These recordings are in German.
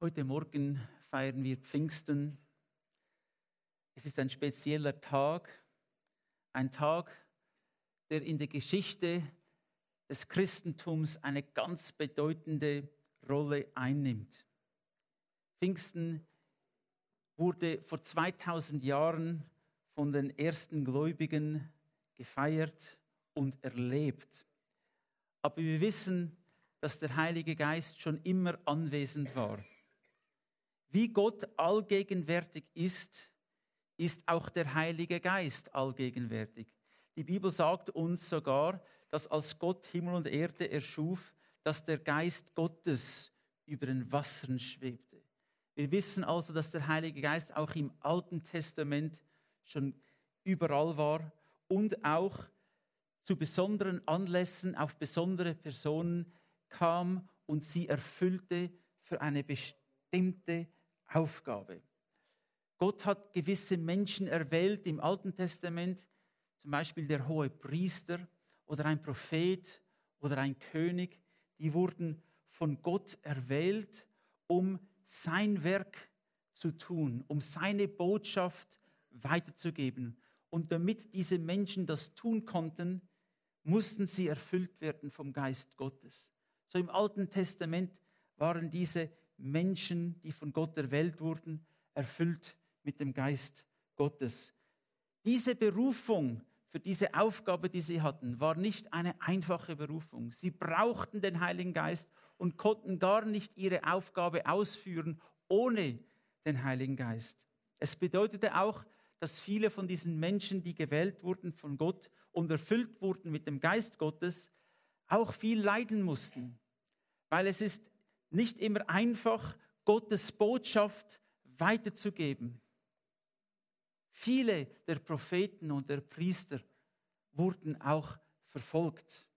Heute Morgen feiern wir Pfingsten. Es ist ein spezieller Tag, ein Tag, der in der Geschichte des Christentums eine ganz bedeutende Rolle einnimmt. Pfingsten wurde vor 2000 Jahren von den ersten Gläubigen gefeiert und erlebt. Aber wir wissen, dass der Heilige Geist schon immer anwesend war. Wie Gott allgegenwärtig ist, ist auch der Heilige Geist allgegenwärtig. Die Bibel sagt uns sogar, dass als Gott Himmel und Erde erschuf, dass der Geist Gottes über den Wassern schwebte. Wir wissen also, dass der Heilige Geist auch im Alten Testament schon überall war und auch zu besonderen Anlässen auf besondere Personen kam und sie erfüllte für eine bestimmte Aufgabe. Gott hat gewisse Menschen erwählt im Alten Testament, zum Beispiel der hohe Priester oder ein Prophet oder ein König, die wurden von Gott erwählt, um sein Werk zu tun, um seine Botschaft weiterzugeben. Und damit diese Menschen das tun konnten, mussten sie erfüllt werden vom Geist Gottes. So im Alten Testament waren diese Menschen, die von Gott erwählt wurden, erfüllt mit dem Geist Gottes. Diese Berufung für diese Aufgabe, die sie hatten, war nicht eine einfache Berufung. Sie brauchten den Heiligen Geist und konnten gar nicht ihre Aufgabe ausführen ohne den Heiligen Geist. Es bedeutete auch, dass viele von diesen Menschen, die gewählt wurden von Gott und erfüllt wurden mit dem Geist Gottes, auch viel leiden mussten. Weil es ist nicht immer einfach, Gottes Botschaft weiterzugeben. Viele der Propheten und der Priester wurden auch verfolgt.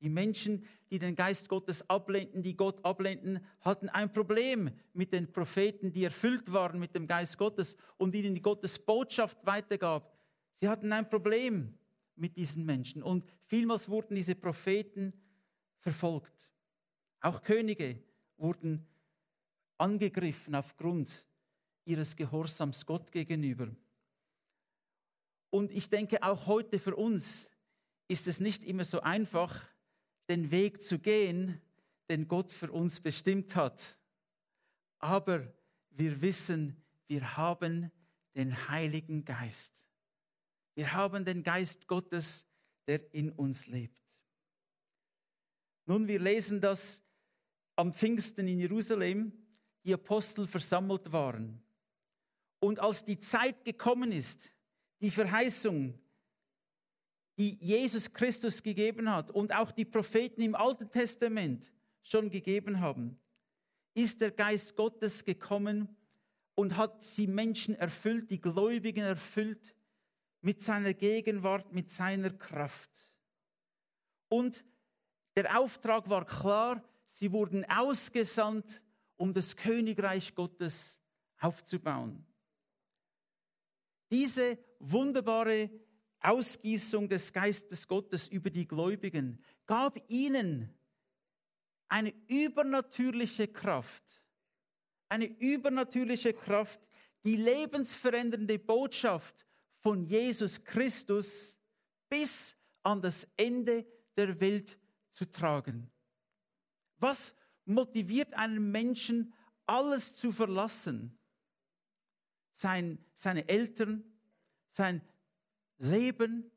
Die Menschen, die den Geist Gottes ablehnten, die Gott ablehnten, hatten ein Problem mit den Propheten, die erfüllt waren mit dem Geist Gottes und ihnen die Gottes Botschaft weitergab. Sie hatten ein Problem mit diesen Menschen und vielmals wurden diese Propheten verfolgt. Auch Könige wurden angegriffen aufgrund ihres Gehorsams Gott gegenüber. Und ich denke, auch heute für uns ist es nicht immer so einfach, den Weg zu gehen, den Gott für uns bestimmt hat. Aber wir wissen, wir haben den Heiligen Geist. Wir haben den Geist Gottes, der in uns lebt. Nun, wir lesen das am Pfingsten in Jerusalem, die Apostel versammelt waren. Und als die Zeit gekommen ist, die Verheißung, die Jesus Christus gegeben hat und auch die Propheten im Alten Testament schon gegeben haben, ist der Geist Gottes gekommen und hat die Menschen erfüllt, die Gläubigen erfüllt mit seiner Gegenwart, mit seiner Kraft. Und der Auftrag war klar, sie wurden ausgesandt, um das Königreich Gottes aufzubauen. Diese wunderbare Ausgießung des Geistes Gottes über die Gläubigen gab ihnen eine übernatürliche Kraft, eine übernatürliche Kraft, die lebensverändernde Botschaft von Jesus Christus bis an das Ende der Welt zu tragen. Was motiviert einen Menschen, alles zu verlassen? Sein, seine Eltern, sein Leben,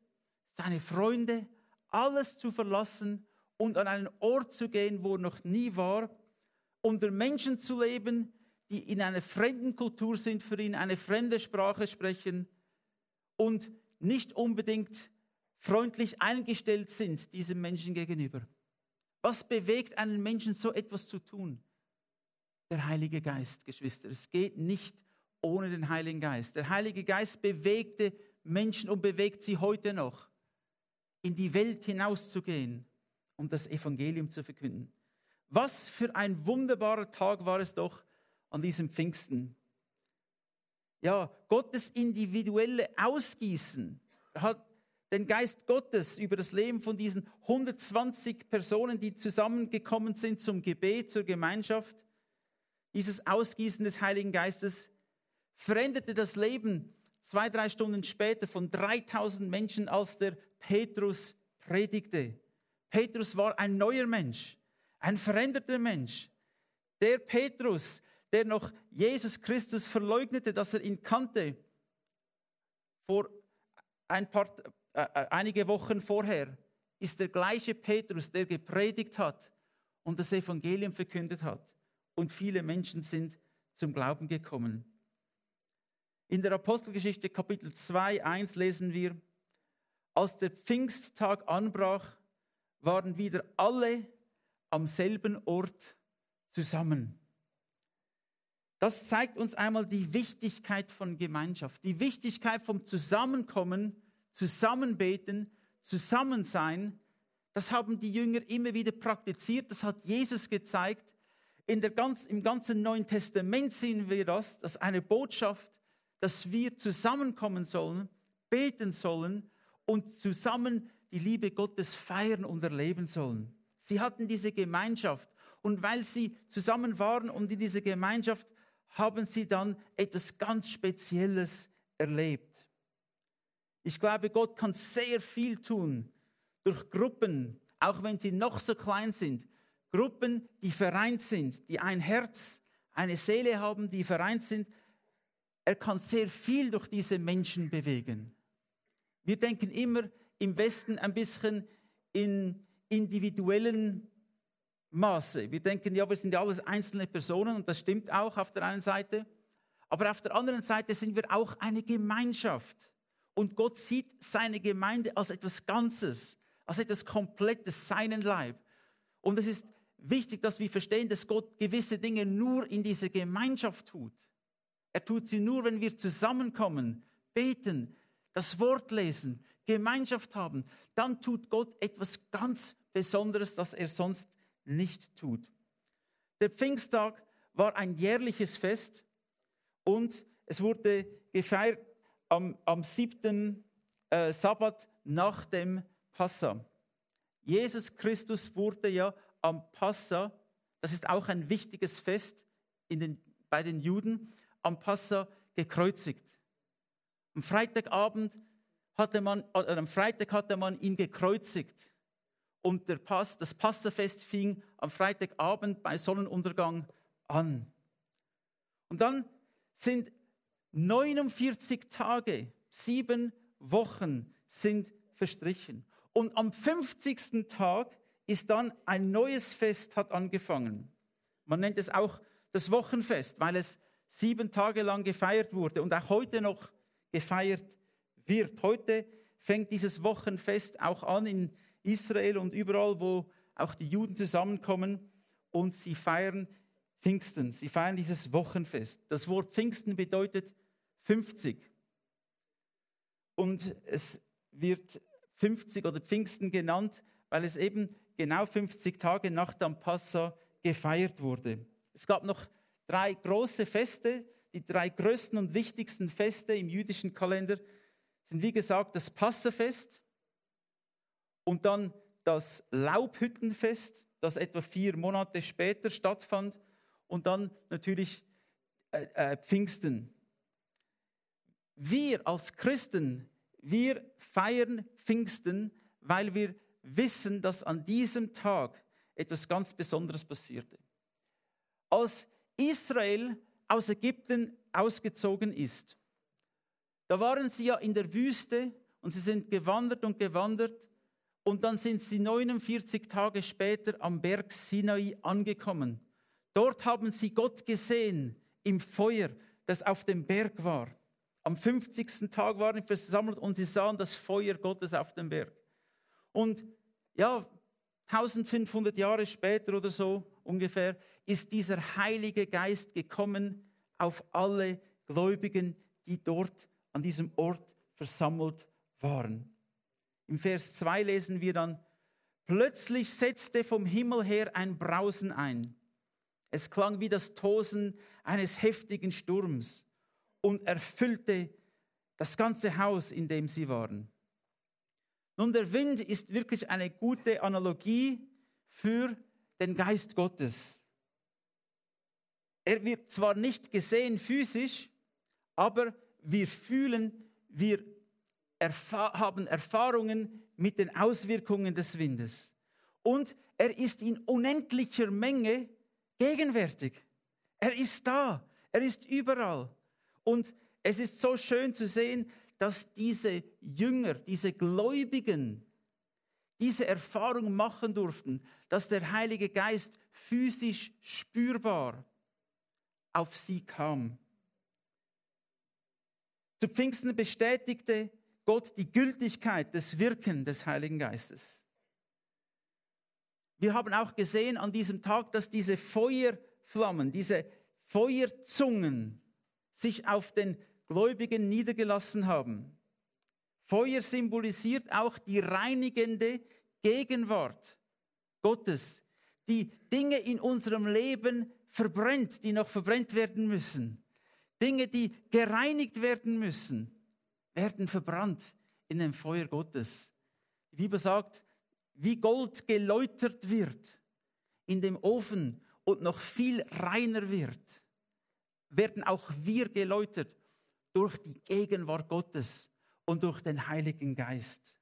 seine Freunde, alles zu verlassen und an einen Ort zu gehen, wo er noch nie war, unter Menschen zu leben, die in einer fremden Kultur sind für ihn, eine fremde Sprache sprechen und nicht unbedingt freundlich eingestellt sind diesem Menschen gegenüber. Was bewegt einen Menschen, so etwas zu tun? Der Heilige Geist, Geschwister. Es geht nicht ohne den Heiligen Geist. Der Heilige Geist bewegte Menschen und bewegt sie heute noch, in die Welt hinauszugehen, um das Evangelium zu verkünden. Was für ein wunderbarer Tag war es doch an diesem Pfingsten. Ja, Gottes individuelle Ausgießen hat den Geist Gottes über das Leben von diesen 120 Personen, die zusammengekommen sind zum Gebet, zur Gemeinschaft. dieses Ausgießen des Heiligen Geistes veränderte das Leben zwei, drei Stunden später von 3000 Menschen, als der Petrus predigte. Petrus war ein neuer Mensch, ein veränderter Mensch. Der Petrus, der noch Jesus Christus verleugnete, dass er ihn kannte, vor ein paar, äh, äh, einige Wochen vorher, ist der gleiche Petrus, der gepredigt hat und das Evangelium verkündet hat. Und viele Menschen sind zum Glauben gekommen. In der Apostelgeschichte Kapitel 2, 1 lesen wir, als der Pfingsttag anbrach, waren wieder alle am selben Ort zusammen. Das zeigt uns einmal die Wichtigkeit von Gemeinschaft, die Wichtigkeit vom Zusammenkommen, Zusammenbeten, Zusammensein. Das haben die Jünger immer wieder praktiziert, das hat Jesus gezeigt. In der ganz, Im ganzen Neuen Testament sehen wir das, dass eine Botschaft, dass wir zusammenkommen sollen, beten sollen und zusammen die Liebe Gottes feiern und erleben sollen. Sie hatten diese Gemeinschaft und weil sie zusammen waren und in dieser Gemeinschaft haben sie dann etwas ganz Spezielles erlebt. Ich glaube, Gott kann sehr viel tun durch Gruppen, auch wenn sie noch so klein sind. Gruppen, die vereint sind, die ein Herz, eine Seele haben, die vereint sind. Er kann sehr viel durch diese Menschen bewegen. Wir denken immer im Westen ein bisschen in individuellen Maße. Wir denken, ja, wir sind ja alles einzelne Personen und das stimmt auch auf der einen Seite. Aber auf der anderen Seite sind wir auch eine Gemeinschaft. Und Gott sieht seine Gemeinde als etwas Ganzes, als etwas Komplettes, seinen Leib. Und es ist wichtig, dass wir verstehen, dass Gott gewisse Dinge nur in dieser Gemeinschaft tut. Er tut sie nur, wenn wir zusammenkommen, beten, das Wort lesen, Gemeinschaft haben. Dann tut Gott etwas ganz Besonderes, das er sonst nicht tut. Der Pfingsttag war ein jährliches Fest und es wurde gefeiert am, am siebten äh, Sabbat nach dem Passa. Jesus Christus wurde ja am Passa, das ist auch ein wichtiges Fest den, bei den Juden, am Passa gekreuzigt. Am Freitagabend hatte man, äh, am Freitag hatte man ihn gekreuzigt. Und der Pass, das Passafest fing am Freitagabend bei Sonnenuntergang an. Und dann sind 49 Tage, sieben Wochen sind verstrichen. Und am 50. Tag ist dann ein neues Fest hat angefangen. Man nennt es auch das Wochenfest, weil es sieben Tage lang gefeiert wurde und auch heute noch gefeiert wird. Heute fängt dieses Wochenfest auch an in Israel und überall, wo auch die Juden zusammenkommen und sie feiern Pfingsten. Sie feiern dieses Wochenfest. Das Wort Pfingsten bedeutet 50. Und es wird 50 oder Pfingsten genannt, weil es eben genau 50 Tage nach dem Passa gefeiert wurde. Es gab noch drei große Feste. Die drei größten und wichtigsten Feste im jüdischen Kalender sind, wie gesagt, das Passafest und dann das Laubhüttenfest, das etwa vier Monate später stattfand und dann natürlich äh, äh, Pfingsten. Wir als Christen, wir feiern Pfingsten, weil wir wissen, dass an diesem Tag etwas ganz Besonderes passierte. Als Israel aus Ägypten ausgezogen ist, da waren sie ja in der Wüste und sie sind gewandert und gewandert und dann sind sie 49 Tage später am Berg Sinai angekommen. Dort haben sie Gott gesehen im Feuer, das auf dem Berg war. Am 50. Tag waren sie versammelt und sie sahen das Feuer Gottes auf dem Berg. Und ja, 1500 Jahre später oder so ungefähr ist dieser Heilige Geist gekommen auf alle Gläubigen, die dort an diesem Ort versammelt waren. Im Vers 2 lesen wir dann, plötzlich setzte vom Himmel her ein Brausen ein. Es klang wie das Tosen eines heftigen Sturms und erfüllte das ganze Haus, in dem sie waren. Nun, der Wind ist wirklich eine gute Analogie für den Geist Gottes. Er wird zwar nicht gesehen physisch, aber wir fühlen, wir erfahr haben Erfahrungen mit den Auswirkungen des Windes. Und er ist in unendlicher Menge gegenwärtig. Er ist da, er ist überall. Und es ist so schön zu sehen, dass diese Jünger, diese Gläubigen, diese Erfahrung machen durften, dass der Heilige Geist physisch spürbar auf sie kam. Zu Pfingsten bestätigte Gott die Gültigkeit des Wirken des Heiligen Geistes. Wir haben auch gesehen an diesem Tag, dass diese Feuerflammen, diese Feuerzungen sich auf den Gläubigen niedergelassen haben. Feuer symbolisiert auch die reinigende Gegenwart Gottes, die Dinge in unserem Leben verbrennt, die noch verbrennt werden müssen. Dinge, die gereinigt werden müssen, werden verbrannt in dem Feuer Gottes. Die Bibel sagt, wie Gold geläutert wird in dem Ofen und noch viel reiner wird, werden auch wir geläutert durch die Gegenwart Gottes und durch den Heiligen Geist.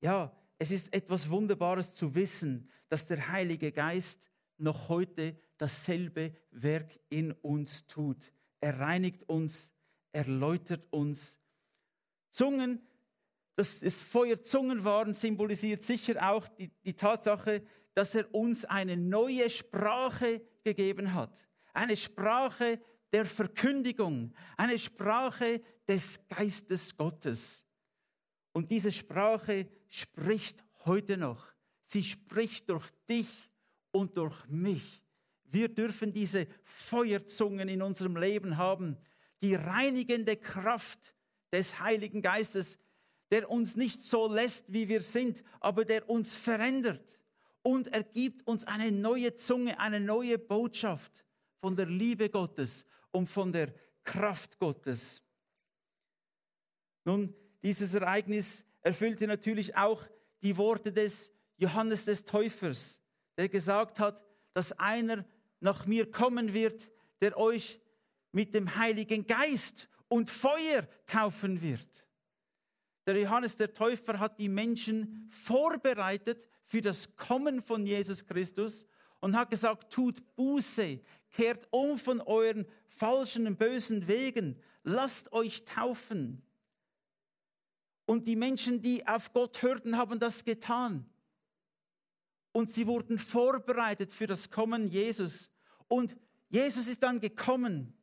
Ja, es ist etwas Wunderbares zu wissen, dass der Heilige Geist noch heute dasselbe Werk in uns tut. Er reinigt uns, er läutert uns. Zungen, dass es Feuerzungen waren, symbolisiert sicher auch die, die Tatsache, dass er uns eine neue Sprache gegeben hat. Eine Sprache der Verkündigung, eine Sprache des Geistes Gottes. Und diese Sprache spricht heute noch. Sie spricht durch dich und durch mich. Wir dürfen diese Feuerzungen in unserem Leben haben, die reinigende Kraft des Heiligen Geistes, der uns nicht so lässt, wie wir sind, aber der uns verändert. Und er gibt uns eine neue Zunge, eine neue Botschaft von der Liebe Gottes und von der Kraft Gottes. Nun, dieses Ereignis erfüllte natürlich auch die Worte des Johannes des Täufers der gesagt hat, dass einer nach mir kommen wird, der euch mit dem Heiligen Geist und Feuer taufen wird. Der Johannes der Täufer hat die Menschen vorbereitet für das Kommen von Jesus Christus und hat gesagt, tut Buße, kehrt um von euren falschen und bösen Wegen, lasst euch taufen. Und die Menschen, die auf Gott hörten, haben das getan und sie wurden vorbereitet für das Kommen Jesus. Und Jesus ist dann gekommen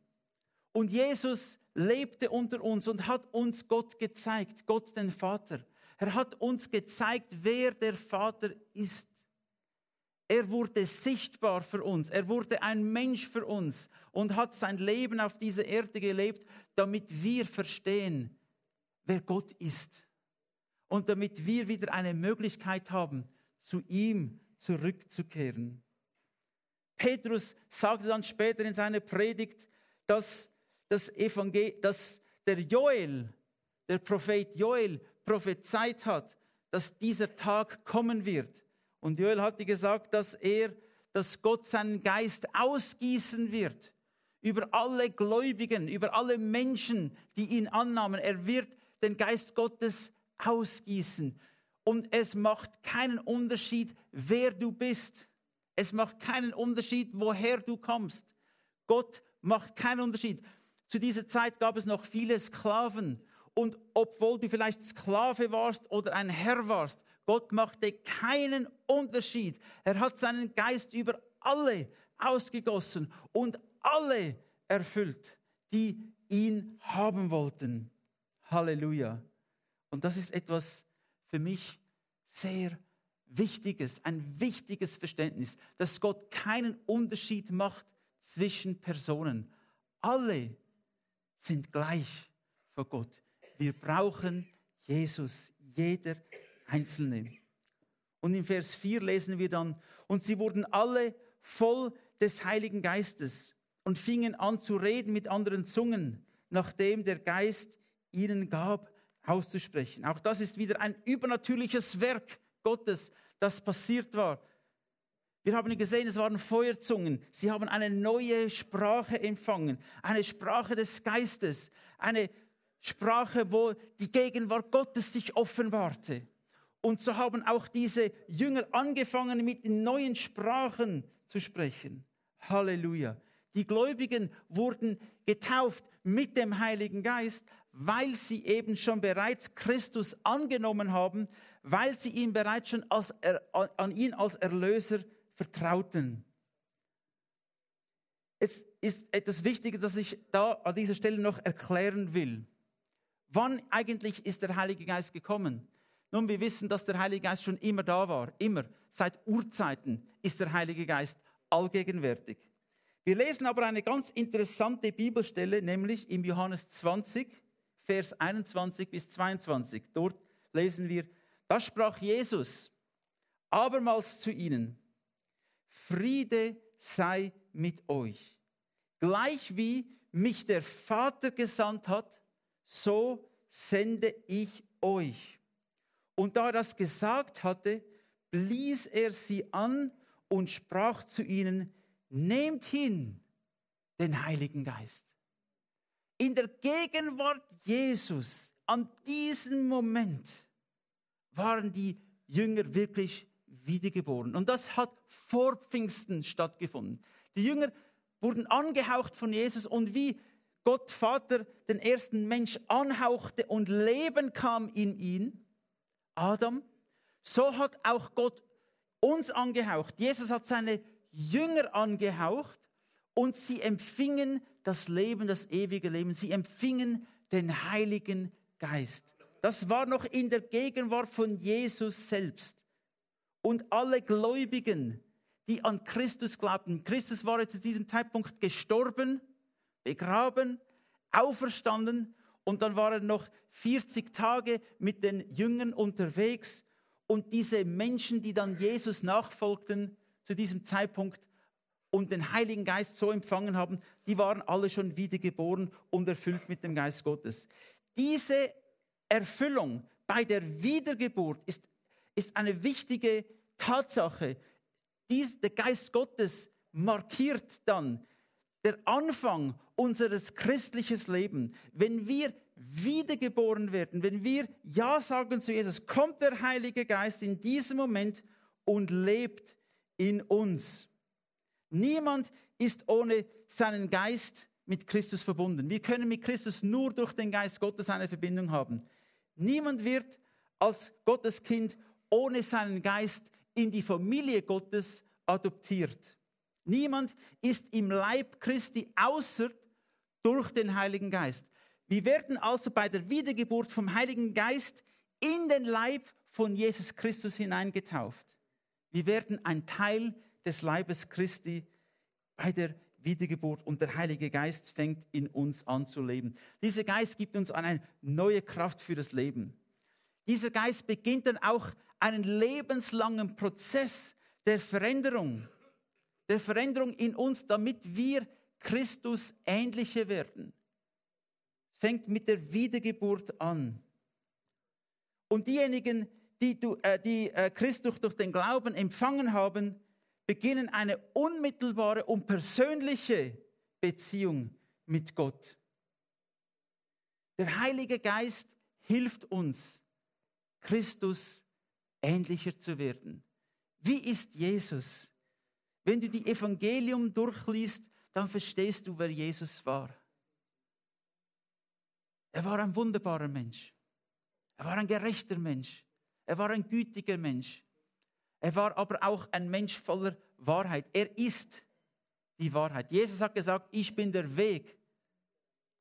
und Jesus lebte unter uns und hat uns Gott gezeigt, Gott den Vater. Er hat uns gezeigt, wer der Vater ist. Er wurde sichtbar für uns, er wurde ein Mensch für uns und hat sein Leben auf dieser Erde gelebt, damit wir verstehen, wer Gott ist. Und damit wir wieder eine Möglichkeit haben, zu ihm zurückzukehren. Petrus sagte dann später in seiner Predigt, dass, das Evangel dass der Joel, der Prophet Joel, prophezeit hat, dass dieser Tag kommen wird. Und Joel hatte gesagt, dass er, dass Gott seinen Geist ausgießen wird über alle Gläubigen, über alle Menschen, die ihn annahmen. Er wird den Geist Gottes ausgießen und es macht keinen Unterschied, wer du bist. Es macht keinen Unterschied, woher du kommst. Gott macht keinen Unterschied. Zu dieser Zeit gab es noch viele Sklaven. Und obwohl du vielleicht Sklave warst oder ein Herr warst, Gott machte keinen Unterschied. Er hat seinen Geist über alle ausgegossen und alle erfüllt, die ihn haben wollten. Halleluja. Und das ist etwas, für mich sehr wichtiges, ein wichtiges Verständnis, dass Gott keinen Unterschied macht zwischen Personen. Alle sind gleich vor Gott. Wir brauchen Jesus, jeder Einzelne. Und im Vers 4 lesen wir dann, und sie wurden alle voll des Heiligen Geistes und fingen an zu reden mit anderen Zungen, nachdem der Geist ihnen gab, auszusprechen. Auch das ist wieder ein übernatürliches Werk Gottes, das passiert war. Wir haben gesehen, es waren Feuerzungen. Sie haben eine neue Sprache empfangen, eine Sprache des Geistes, eine Sprache, wo die Gegenwart Gottes sich offenbarte. Und so haben auch diese Jünger angefangen, mit den neuen Sprachen zu sprechen. Halleluja. Die Gläubigen wurden getauft mit dem Heiligen Geist, weil sie eben schon bereits Christus angenommen haben, weil sie ihn bereits schon als, an ihn als Erlöser vertrauten. Jetzt ist etwas Wichtiges, das ich da an dieser Stelle noch erklären will. Wann eigentlich ist der Heilige Geist gekommen? Nun, wir wissen, dass der Heilige Geist schon immer da war. Immer. Seit Urzeiten ist der Heilige Geist allgegenwärtig. Wir lesen aber eine ganz interessante Bibelstelle, nämlich im Johannes 20, Vers 21 bis 22. Dort lesen wir, da sprach Jesus abermals zu ihnen, Friede sei mit euch. Gleich wie mich der Vater gesandt hat, so sende ich euch. Und da er das gesagt hatte, blies er sie an und sprach zu ihnen, nehmt hin den Heiligen Geist. In der Gegenwart Jesus, an diesem Moment, waren die Jünger wirklich wiedergeboren. Und das hat vor Pfingsten stattgefunden. Die Jünger wurden angehaucht von Jesus und wie Gott Vater den ersten Mensch anhauchte und Leben kam in ihn, Adam, so hat auch Gott uns angehaucht. Jesus hat seine Jünger angehaucht und sie empfingen das Leben, das ewige Leben. Sie empfingen den Heiligen Geist. Das war noch in der Gegenwart von Jesus selbst. Und alle Gläubigen, die an Christus glaubten, Christus war zu diesem Zeitpunkt gestorben, begraben, auferstanden und dann war er noch 40 Tage mit den Jüngern unterwegs und diese Menschen, die dann Jesus nachfolgten zu diesem Zeitpunkt und den Heiligen Geist so empfangen haben, die waren alle schon wiedergeboren und erfüllt mit dem Geist Gottes. Diese Erfüllung bei der Wiedergeburt ist, ist eine wichtige Tatsache. Dies, der Geist Gottes markiert dann der Anfang unseres christlichen Lebens. Wenn wir wiedergeboren werden, wenn wir Ja sagen zu Jesus, kommt der Heilige Geist in diesem Moment und lebt in uns. Niemand ist ohne seinen Geist mit Christus verbunden. Wir können mit Christus nur durch den Geist Gottes eine Verbindung haben. Niemand wird als Gottes Kind ohne seinen Geist in die Familie Gottes adoptiert. Niemand ist im Leib Christi außer durch den Heiligen Geist. Wir werden also bei der Wiedergeburt vom Heiligen Geist in den Leib von Jesus Christus hineingetauft. Wir werden ein Teil des Leibes Christi bei der Wiedergeburt und der Heilige Geist fängt in uns an zu leben. Dieser Geist gibt uns eine neue Kraft für das Leben. Dieser Geist beginnt dann auch einen lebenslangen Prozess der Veränderung der Veränderung in uns, damit wir Christus ähnlicher werden. Es fängt mit der Wiedergeburt an. Und diejenigen, die, du, äh, die äh, Christus durch den Glauben empfangen haben, beginnen eine unmittelbare und persönliche Beziehung mit Gott. Der Heilige Geist hilft uns, Christus ähnlicher zu werden. Wie ist Jesus? Wenn du die Evangelium durchliest, dann verstehst du, wer Jesus war. Er war ein wunderbarer Mensch. Er war ein gerechter Mensch. Er war ein gütiger Mensch. Er war aber auch ein Mensch voller Wahrheit. Er ist die Wahrheit. Jesus hat gesagt, ich bin der Weg,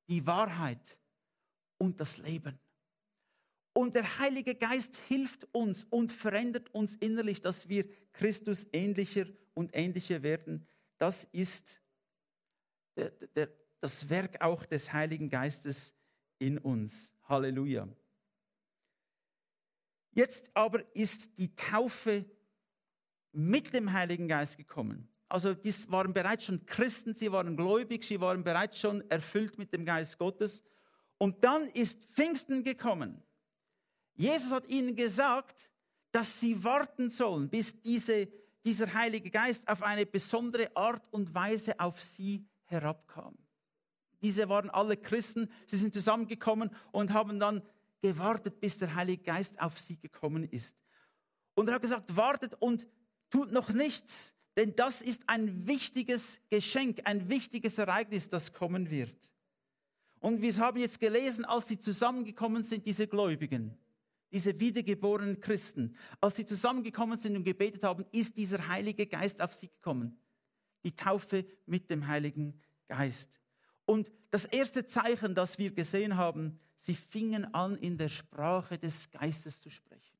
die Wahrheit und das Leben. Und der Heilige Geist hilft uns und verändert uns innerlich, dass wir Christus ähnlicher und ähnliche werden. Das ist der, der, das Werk auch des Heiligen Geistes in uns. Halleluja. Jetzt aber ist die Taufe mit dem Heiligen Geist gekommen. Also die waren bereits schon Christen, sie waren gläubig, sie waren bereits schon erfüllt mit dem Geist Gottes. Und dann ist Pfingsten gekommen. Jesus hat ihnen gesagt, dass sie warten sollen, bis diese dieser Heilige Geist auf eine besondere Art und Weise auf sie herabkam. Diese waren alle Christen, sie sind zusammengekommen und haben dann gewartet, bis der Heilige Geist auf sie gekommen ist. Und er hat gesagt, wartet und tut noch nichts, denn das ist ein wichtiges Geschenk, ein wichtiges Ereignis, das kommen wird. Und wir haben jetzt gelesen, als sie zusammengekommen sind, diese Gläubigen, diese wiedergeborenen Christen, als sie zusammengekommen sind und gebetet haben, ist dieser Heilige Geist auf sie gekommen. Die Taufe mit dem Heiligen Geist. Und das erste Zeichen, das wir gesehen haben, sie fingen an, in der Sprache des Geistes zu sprechen.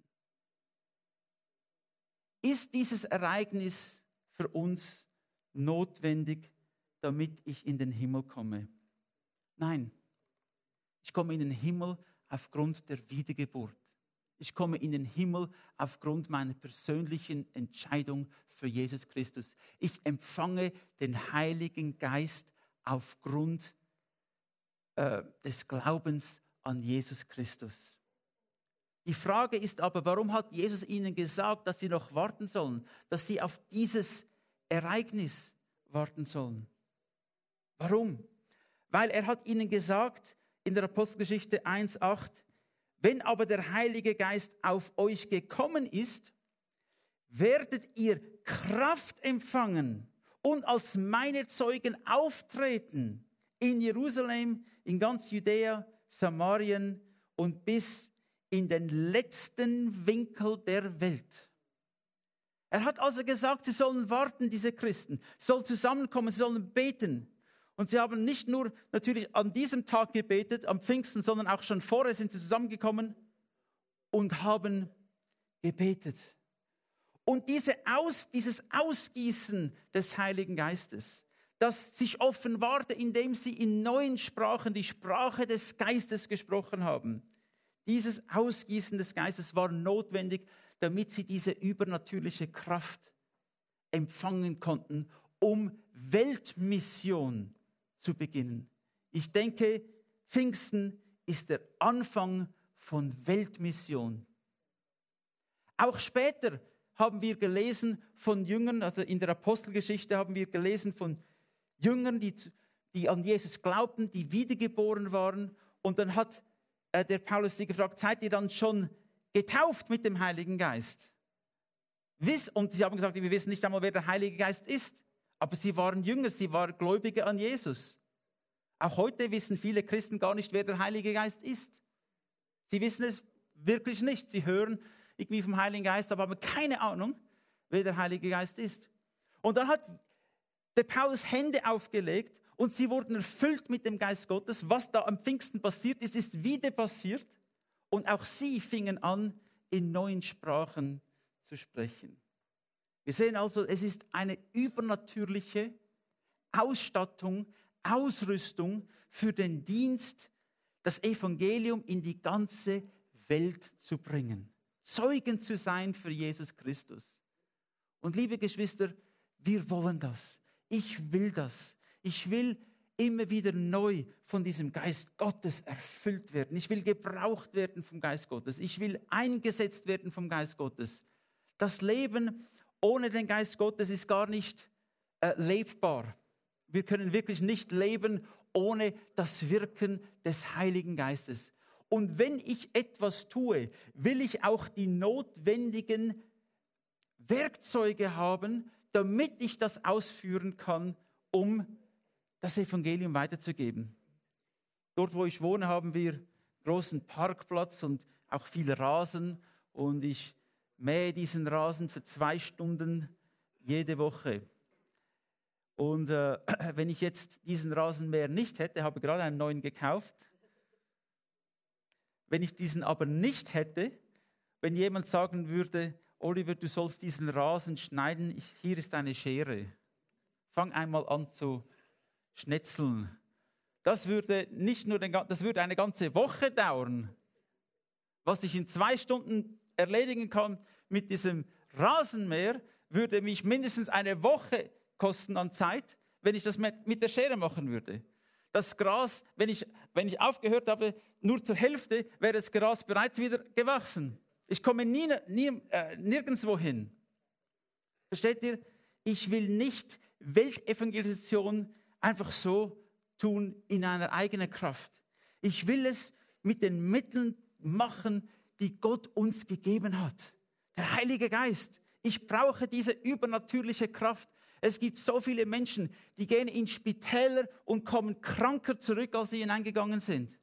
Ist dieses Ereignis für uns notwendig, damit ich in den Himmel komme? Nein, ich komme in den Himmel aufgrund der Wiedergeburt. Ich komme in den Himmel aufgrund meiner persönlichen Entscheidung für Jesus Christus. Ich empfange den Heiligen Geist aufgrund äh, des Glaubens an Jesus Christus. Die Frage ist aber, warum hat Jesus ihnen gesagt, dass sie noch warten sollen, dass sie auf dieses Ereignis warten sollen? Warum? Weil er hat ihnen gesagt in der Apostelgeschichte 1.8, wenn aber der Heilige Geist auf euch gekommen ist, werdet ihr Kraft empfangen und als meine Zeugen auftreten in Jerusalem, in ganz Judäa, Samarien und bis in den letzten Winkel der Welt. Er hat also gesagt, sie sollen warten, diese Christen, sollen zusammenkommen, sie sollen beten. Und sie haben nicht nur natürlich an diesem Tag gebetet, am Pfingsten, sondern auch schon vorher sind sie zusammengekommen und haben gebetet. Und diese Aus, dieses Ausgießen des Heiligen Geistes, das sich offenbarte, indem sie in neuen Sprachen die Sprache des Geistes gesprochen haben. Dieses Ausgießen des Geistes war notwendig, damit sie diese übernatürliche Kraft empfangen konnten, um Weltmission zu beginnen. Ich denke, Pfingsten ist der Anfang von Weltmission. Auch später haben wir gelesen von Jüngern, also in der Apostelgeschichte haben wir gelesen von Jüngern, die, die an Jesus glaubten, die wiedergeboren waren. Und dann hat äh, der Paulus sie gefragt, seid ihr dann schon getauft mit dem Heiligen Geist? Wiss, und sie haben gesagt, wir wissen nicht einmal, wer der Heilige Geist ist. Aber sie waren Jünger, sie waren Gläubige an Jesus. Auch heute wissen viele Christen gar nicht, wer der Heilige Geist ist. Sie wissen es wirklich nicht. Sie hören irgendwie vom Heiligen Geist, aber haben keine Ahnung, wer der Heilige Geist ist. Und dann hat der Paulus Hände aufgelegt und sie wurden erfüllt mit dem Geist Gottes. Was da am Pfingsten passiert ist, ist wieder passiert. Und auch sie fingen an, in neuen Sprachen zu sprechen. Wir sehen also, es ist eine übernatürliche Ausstattung, Ausrüstung für den Dienst, das Evangelium in die ganze Welt zu bringen. Zeugen zu sein für Jesus Christus. Und liebe Geschwister, wir wollen das. Ich will das. Ich will immer wieder neu von diesem Geist Gottes erfüllt werden. Ich will gebraucht werden vom Geist Gottes. Ich will eingesetzt werden vom Geist Gottes. Das Leben ohne den Geist Gottes ist gar nicht äh, lebbar. Wir können wirklich nicht leben ohne das Wirken des Heiligen Geistes. Und wenn ich etwas tue, will ich auch die notwendigen Werkzeuge haben, damit ich das ausführen kann, um das Evangelium weiterzugeben. Dort, wo ich wohne, haben wir großen Parkplatz und auch viel Rasen und ich mähe diesen Rasen für zwei Stunden jede Woche. Und äh, wenn ich jetzt diesen Rasenmäher nicht hätte, habe gerade einen neuen gekauft, wenn ich diesen aber nicht hätte, wenn jemand sagen würde, Oliver, du sollst diesen Rasen schneiden, ich, hier ist eine Schere. Fang einmal an zu schnetzeln. Das würde nicht nur den, das würde eine ganze Woche dauern. Was ich in zwei Stunden erledigen kann mit diesem Rasenmäher, würde mich mindestens eine Woche kosten an Zeit, wenn ich das mit der Schere machen würde. Das Gras, wenn ich, wenn ich aufgehört habe, nur zur Hälfte, wäre das Gras bereits wieder gewachsen. Ich komme nie, nie, äh, nirgendwo hin. Versteht ihr? Ich will nicht Weltevangelisation einfach so tun in einer eigenen Kraft. Ich will es mit den Mitteln machen, die Gott uns gegeben hat. Der Heilige Geist. Ich brauche diese übernatürliche Kraft. Es gibt so viele Menschen, die gehen in Spitäler und kommen kranker zurück, als sie hineingegangen sind.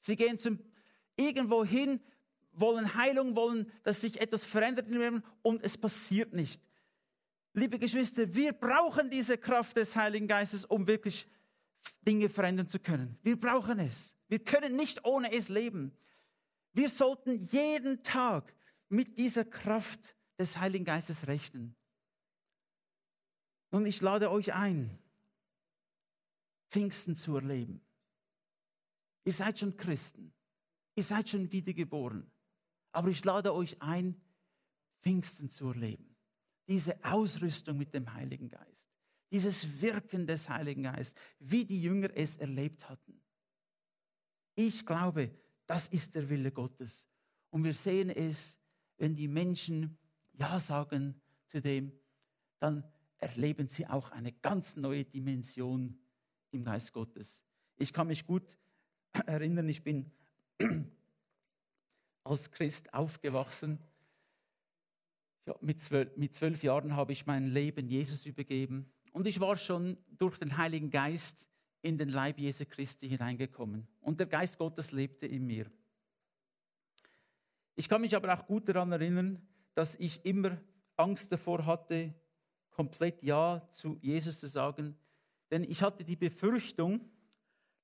Sie gehen zum, irgendwo hin, wollen Heilung, wollen, dass sich etwas verändert in ihrem und es passiert nicht. Liebe Geschwister, wir brauchen diese Kraft des Heiligen Geistes, um wirklich Dinge verändern zu können. Wir brauchen es. Wir können nicht ohne es leben. Wir sollten jeden Tag mit dieser Kraft des Heiligen Geistes rechnen. Nun, ich lade euch ein, Pfingsten zu erleben. Ihr seid schon Christen. Ihr seid schon wiedergeboren. Aber ich lade euch ein, Pfingsten zu erleben. Diese Ausrüstung mit dem Heiligen Geist. Dieses Wirken des Heiligen Geistes, wie die Jünger es erlebt hatten. Ich glaube, das ist der Wille Gottes. Und wir sehen es, wenn die Menschen Ja sagen zu dem, dann erleben sie auch eine ganz neue Dimension im Geist Gottes. Ich kann mich gut erinnern, ich bin als Christ aufgewachsen. Mit, zwölf, mit zwölf Jahren habe ich mein Leben Jesus übergeben und ich war schon durch den Heiligen Geist in den Leib Jesu Christi hineingekommen und der Geist Gottes lebte in mir. Ich kann mich aber auch gut daran erinnern, dass ich immer Angst davor hatte, komplett Ja zu Jesus zu sagen, denn ich hatte die Befürchtung,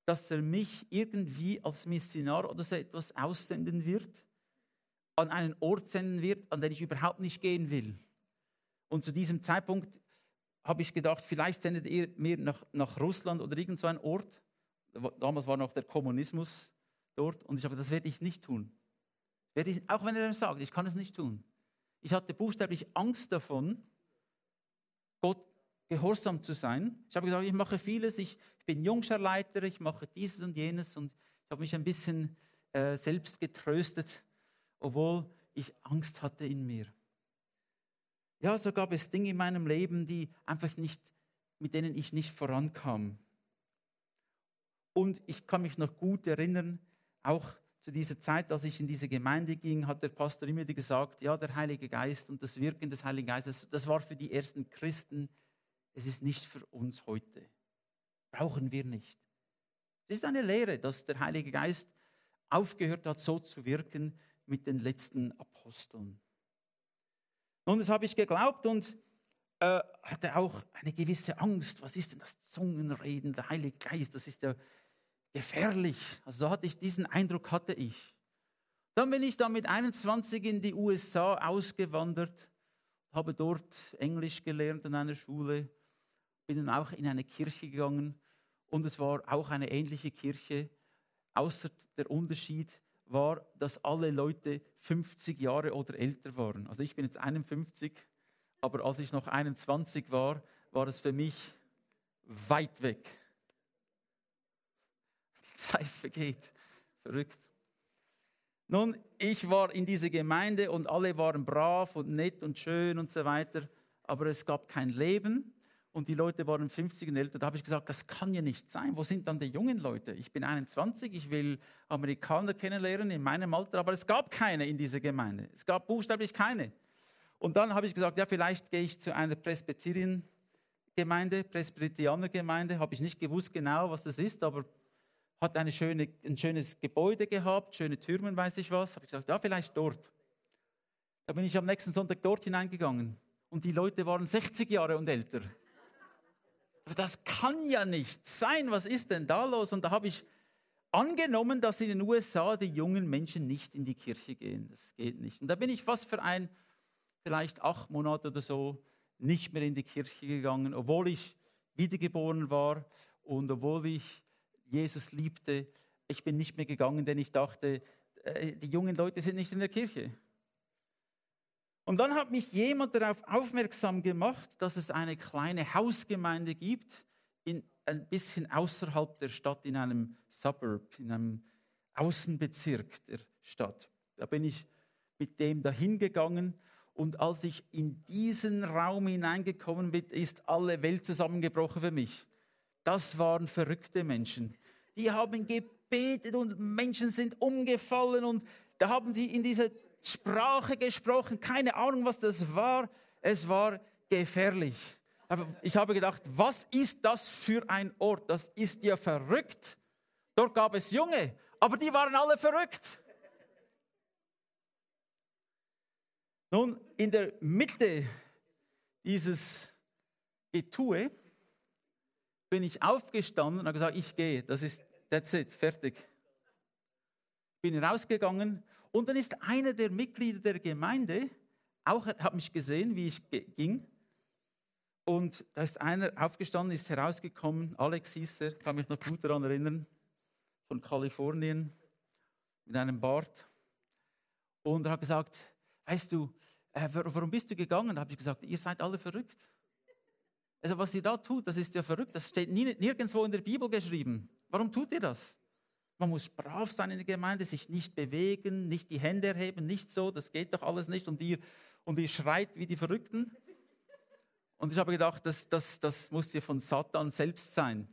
dass er mich irgendwie als Missionar oder so etwas aussenden wird, an einen Ort senden wird, an den ich überhaupt nicht gehen will. Und zu diesem Zeitpunkt habe ich gedacht, vielleicht sendet ihr mir nach, nach Russland oder irgend so einen Ort. Damals war noch der Kommunismus dort. Und ich habe das werde ich nicht tun. Werde ich, auch wenn er mir sagt, ich kann es nicht tun. Ich hatte buchstäblich Angst davon, Gott gehorsam zu sein. Ich habe gesagt, ich mache vieles, ich, ich bin Jungscharleiter, ich mache dieses und jenes und ich habe mich ein bisschen äh, selbst getröstet, obwohl ich Angst hatte in mir. Ja, so gab es Dinge in meinem Leben, die einfach nicht, mit denen ich nicht vorankam. Und ich kann mich noch gut erinnern, auch zu dieser Zeit, als ich in diese Gemeinde ging, hat der Pastor immer wieder gesagt, ja, der Heilige Geist und das Wirken des Heiligen Geistes, das war für die ersten Christen, es ist nicht für uns heute. Brauchen wir nicht. Es ist eine Lehre, dass der Heilige Geist aufgehört hat, so zu wirken mit den letzten Aposteln. Nun, das habe ich geglaubt und äh, hatte auch eine gewisse Angst. Was ist denn das Zungenreden, der Heilige Geist? Das ist ja gefährlich. Also so hatte ich diesen Eindruck hatte ich. Dann bin ich dann mit 21 in die USA ausgewandert, habe dort Englisch gelernt an einer Schule, bin dann auch in eine Kirche gegangen und es war auch eine ähnliche Kirche, außer der Unterschied war, dass alle Leute 50 Jahre oder älter waren. Also ich bin jetzt 51, aber als ich noch 21 war, war es für mich weit weg. Zeit vergeht. Verrückt. Nun, ich war in dieser Gemeinde und alle waren brav und nett und schön und so weiter, aber es gab kein Leben und die Leute waren 50 und älter. Da habe ich gesagt, das kann ja nicht sein. Wo sind dann die jungen Leute? Ich bin 21, ich will Amerikaner kennenlernen in meinem Alter, aber es gab keine in dieser Gemeinde. Es gab buchstäblich keine. Und dann habe ich gesagt, ja, vielleicht gehe ich zu einer Presbyteriengemeinde, Presbyterianergemeinde. Habe ich nicht gewusst genau, was das ist, aber hat eine schöne, ein schönes Gebäude gehabt, schöne Türmen, weiß ich was. Habe ich gesagt, ja, vielleicht dort. Da bin ich am nächsten Sonntag dort hineingegangen und die Leute waren 60 Jahre und älter. Das kann ja nicht sein. Was ist denn da los? Und da habe ich angenommen, dass in den USA die jungen Menschen nicht in die Kirche gehen. Das geht nicht. Und da bin ich fast für ein, vielleicht acht Monate oder so, nicht mehr in die Kirche gegangen, obwohl ich wiedergeboren war und obwohl ich Jesus liebte. Ich bin nicht mehr gegangen, denn ich dachte, äh, die jungen Leute sind nicht in der Kirche. Und dann hat mich jemand darauf aufmerksam gemacht, dass es eine kleine Hausgemeinde gibt, in, ein bisschen außerhalb der Stadt, in einem Suburb, in einem Außenbezirk der Stadt. Da bin ich mit dem dahin gegangen Und als ich in diesen Raum hineingekommen bin, ist alle Welt zusammengebrochen für mich. Das waren verrückte Menschen. Die haben gebetet und Menschen sind umgefallen und da haben die in dieser Sprache gesprochen. Keine Ahnung, was das war. Es war gefährlich. Aber ich habe gedacht, was ist das für ein Ort? Das ist ja verrückt. Dort gab es Junge, aber die waren alle verrückt. Nun, in der Mitte dieses Getue bin ich aufgestanden und habe gesagt, ich gehe, das ist, that's it, fertig. Bin rausgegangen und dann ist einer der Mitglieder der Gemeinde, auch hat mich gesehen, wie ich ging. Und da ist einer aufgestanden, ist herausgekommen, Alex hieß er, kann mich noch gut daran erinnern, von Kalifornien, mit einem Bart. Und er hat gesagt, weißt du, äh, warum bist du gegangen? Da habe ich gesagt, ihr seid alle verrückt. Also was ihr da tut, das ist ja verrückt. Das steht nirgendwo in der Bibel geschrieben. Warum tut ihr das? Man muss brav sein in der Gemeinde, sich nicht bewegen, nicht die Hände erheben, nicht so, das geht doch alles nicht. Und ihr, und ihr schreit wie die Verrückten. Und ich habe gedacht, das, das, das muss ja von Satan selbst sein.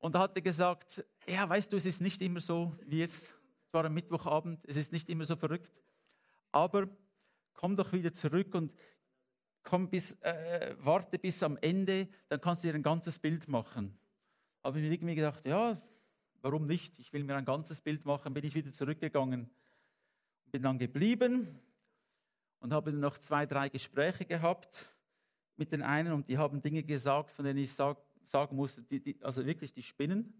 Und da hat er gesagt, ja, weißt du, es ist nicht immer so wie jetzt. Es war am Mittwochabend, es ist nicht immer so verrückt. Aber komm doch wieder zurück und komm bis, äh, warte bis am Ende, dann kannst du dir ein ganzes Bild machen. Aber ich habe mir gedacht, ja, warum nicht? Ich will mir ein ganzes Bild machen, bin ich wieder zurückgegangen. Bin dann geblieben und habe noch zwei, drei Gespräche gehabt mit den einen und die haben Dinge gesagt, von denen ich sag, sagen musste, die, die, also wirklich die spinnen.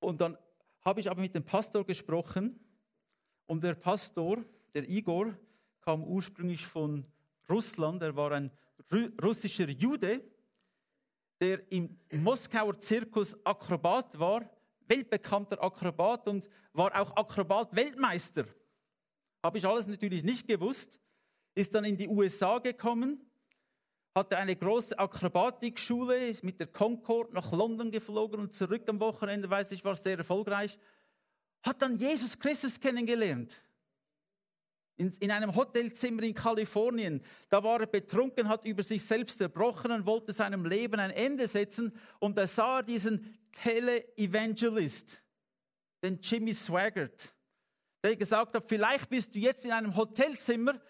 Und dann habe ich aber mit dem Pastor gesprochen und der Pastor, der Igor kam ursprünglich von Russland. Er war ein russischer Jude, der im Moskauer Zirkus Akrobat war, weltbekannter Akrobat und war auch Akrobat-Weltmeister. Habe ich alles natürlich nicht gewusst. Ist dann in die USA gekommen, hatte eine große Akrobatikschule, ist mit der Concorde nach London geflogen und zurück am Wochenende, weiß ich, war sehr erfolgreich. Hat dann Jesus Christus kennengelernt in, in einem Hotelzimmer in Kalifornien. Da war er betrunken, hat über sich selbst erbrochen und wollte seinem Leben ein Ende setzen. Und da sah er diesen Tele-Evangelist, den Jimmy Swaggart, der gesagt hat, vielleicht bist du jetzt in einem Hotelzimmer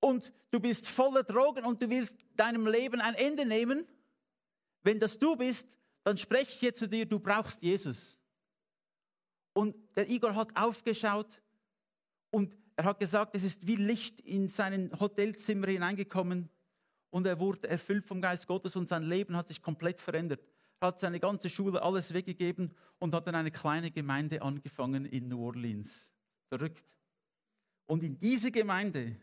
und du bist voller Drogen und du willst deinem Leben ein Ende nehmen. Wenn das du bist, dann spreche ich jetzt zu dir, du brauchst Jesus. Und der Igor hat aufgeschaut und er hat gesagt, es ist wie Licht in sein Hotelzimmer hineingekommen und er wurde erfüllt vom Geist Gottes und sein Leben hat sich komplett verändert. Er hat seine ganze Schule alles weggegeben und hat dann eine kleine Gemeinde angefangen in New Orleans. Verrückt. Und in diese Gemeinde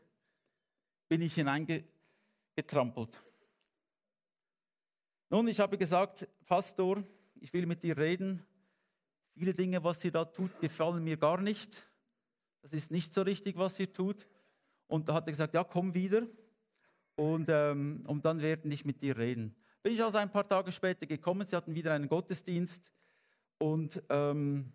bin ich hineingetrampelt. Nun, ich habe gesagt, Pastor, ich will mit dir reden. Viele Dinge, was ihr da tut, gefallen mir gar nicht das ist nicht so richtig, was ihr tut. Und da hat er gesagt, ja, komm wieder und, ähm, und dann werde ich mit dir reden. Bin ich also ein paar Tage später gekommen, sie hatten wieder einen Gottesdienst und, ähm,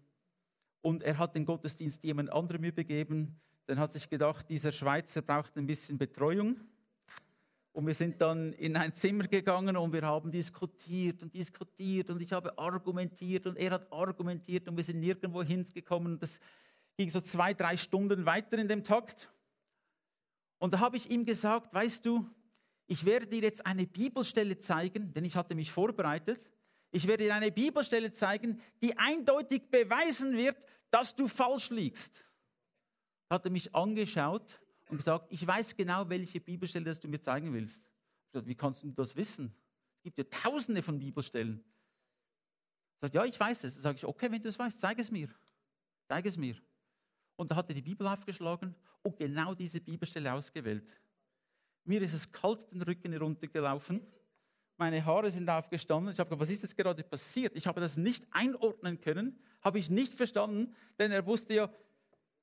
und er hat den Gottesdienst jemand anderem übergeben. Dann hat sich gedacht, dieser Schweizer braucht ein bisschen Betreuung. Und wir sind dann in ein Zimmer gegangen und wir haben diskutiert und diskutiert und ich habe argumentiert und er hat argumentiert und wir sind nirgendwo hingekommen. Das, ging so zwei, drei Stunden weiter in dem Takt. Und da habe ich ihm gesagt, weißt du, ich werde dir jetzt eine Bibelstelle zeigen, denn ich hatte mich vorbereitet. Ich werde dir eine Bibelstelle zeigen, die eindeutig beweisen wird, dass du falsch liegst. Er hatte mich angeschaut und gesagt, ich weiß genau, welche Bibelstelle das du mir zeigen willst. Ich sagte, wie kannst du das wissen? Es gibt ja tausende von Bibelstellen. Er sagt, ja, ich weiß es. Da sage ich, okay, wenn du es weißt, zeig es mir. Zeig es mir. Und da hat er die Bibel aufgeschlagen und genau diese Bibelstelle ausgewählt. Mir ist es kalt den Rücken heruntergelaufen. Meine Haare sind aufgestanden. Ich habe gesagt, was ist jetzt gerade passiert? Ich habe das nicht einordnen können, habe ich nicht verstanden, denn er wusste ja,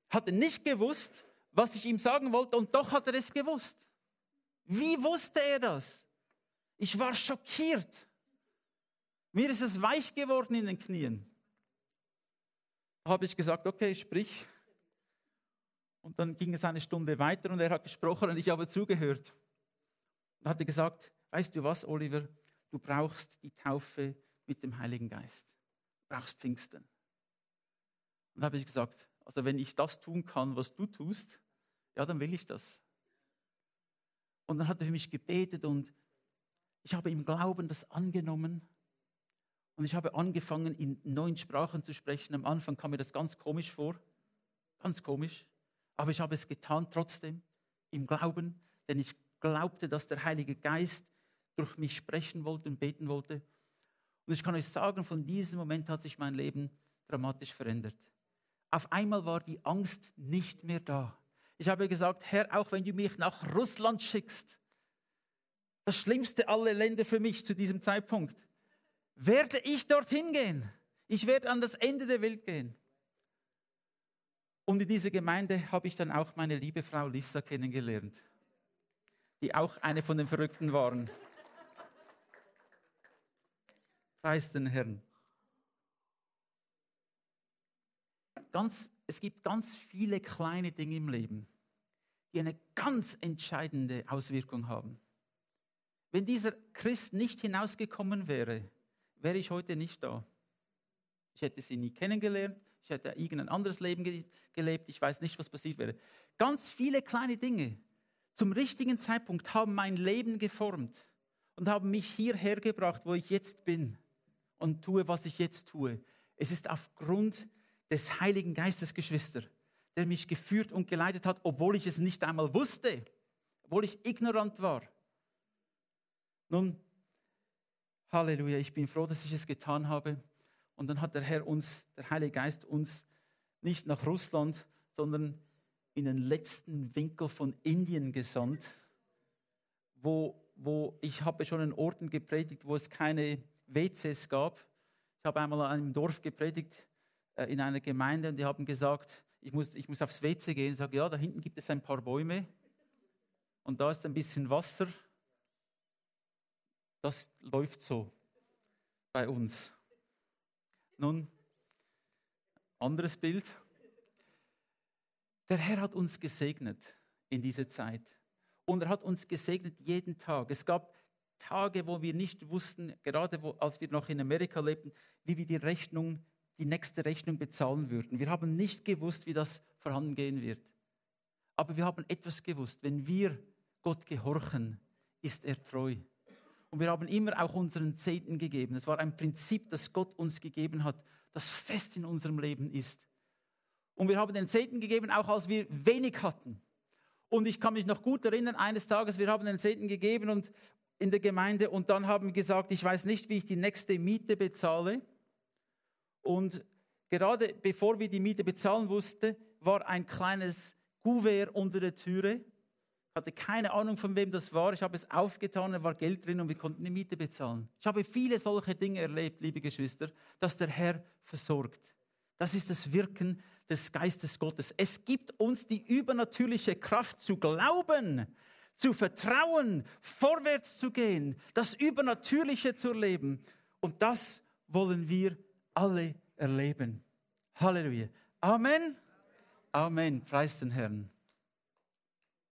hatte nicht gewusst, was ich ihm sagen wollte und doch hat er es gewusst. Wie wusste er das? Ich war schockiert. Mir ist es weich geworden in den Knien. Da habe ich gesagt, okay, sprich. Und dann ging es eine Stunde weiter und er hat gesprochen und ich habe zugehört. Und hatte gesagt, weißt du was, Oliver, du brauchst die Taufe mit dem Heiligen Geist. Du brauchst Pfingsten. Und da habe ich gesagt, also wenn ich das tun kann, was du tust, ja, dann will ich das. Und dann hat er für mich gebetet und ich habe im Glauben das angenommen und ich habe angefangen, in neuen Sprachen zu sprechen. Am Anfang kam mir das ganz komisch vor, ganz komisch, aber ich habe es getan trotzdem im Glauben, denn ich glaubte, dass der Heilige Geist durch mich sprechen wollte und beten wollte. Und ich kann euch sagen, von diesem Moment hat sich mein Leben dramatisch verändert. Auf einmal war die Angst nicht mehr da. Ich habe gesagt, Herr, auch wenn du mich nach Russland schickst, das schlimmste aller Länder für mich zu diesem Zeitpunkt, werde ich dorthin gehen. Ich werde an das Ende der Welt gehen. Und in dieser Gemeinde habe ich dann auch meine liebe Frau Lissa kennengelernt, die auch eine von den Verrückten waren. Preis den Herrn. Ganz, es gibt ganz viele kleine Dinge im Leben, die eine ganz entscheidende Auswirkung haben. Wenn dieser Christ nicht hinausgekommen wäre, wäre ich heute nicht da. Ich hätte sie nie kennengelernt, ich hätte irgendein anderes Leben ge gelebt, ich weiß nicht, was passiert wäre. Ganz viele kleine Dinge zum richtigen Zeitpunkt haben mein Leben geformt und haben mich hierher gebracht, wo ich jetzt bin und tue, was ich jetzt tue. Es ist aufgrund des Heiligen Geistes, Geschwister, der mich geführt und geleitet hat, obwohl ich es nicht einmal wusste, obwohl ich ignorant war. Nun, Halleluja, ich bin froh, dass ich es getan habe. Und dann hat der Herr uns, der Heilige Geist uns nicht nach Russland, sondern in den letzten Winkel von Indien gesandt, wo, wo ich habe schon in Orten gepredigt, wo es keine WCs gab. Ich habe einmal an einem Dorf gepredigt, äh, in einer Gemeinde, und die haben gesagt, ich muss, ich muss aufs WC gehen. Ich sage, ja, da hinten gibt es ein paar Bäume und da ist ein bisschen Wasser. Das läuft so bei uns. Nun, anderes Bild. Der Herr hat uns gesegnet in dieser Zeit. Und er hat uns gesegnet jeden Tag. Es gab Tage, wo wir nicht wussten, gerade wo, als wir noch in Amerika lebten, wie wir die Rechnung, die nächste Rechnung bezahlen würden. Wir haben nicht gewusst, wie das vorangehen wird. Aber wir haben etwas gewusst. Wenn wir Gott gehorchen, ist er treu. Und wir haben immer auch unseren Zehnten gegeben. Es war ein Prinzip, das Gott uns gegeben hat, das fest in unserem Leben ist. Und wir haben den Zehnten gegeben, auch als wir wenig hatten. Und ich kann mich noch gut erinnern, eines Tages, wir haben den Zehnten gegeben und, in der Gemeinde und dann haben gesagt, ich weiß nicht, wie ich die nächste Miete bezahle. Und gerade bevor wir die Miete bezahlen wussten, war ein kleines Kuvert unter der Türe. Ich hatte keine Ahnung, von wem das war. Ich habe es aufgetan, da war Geld drin und wir konnten die Miete bezahlen. Ich habe viele solche Dinge erlebt, liebe Geschwister, dass der Herr versorgt. Das ist das Wirken des Geistes Gottes. Es gibt uns die übernatürliche Kraft zu glauben, zu vertrauen, vorwärts zu gehen, das Übernatürliche zu erleben. Und das wollen wir alle erleben. Halleluja. Amen. Amen. Preis den Herrn.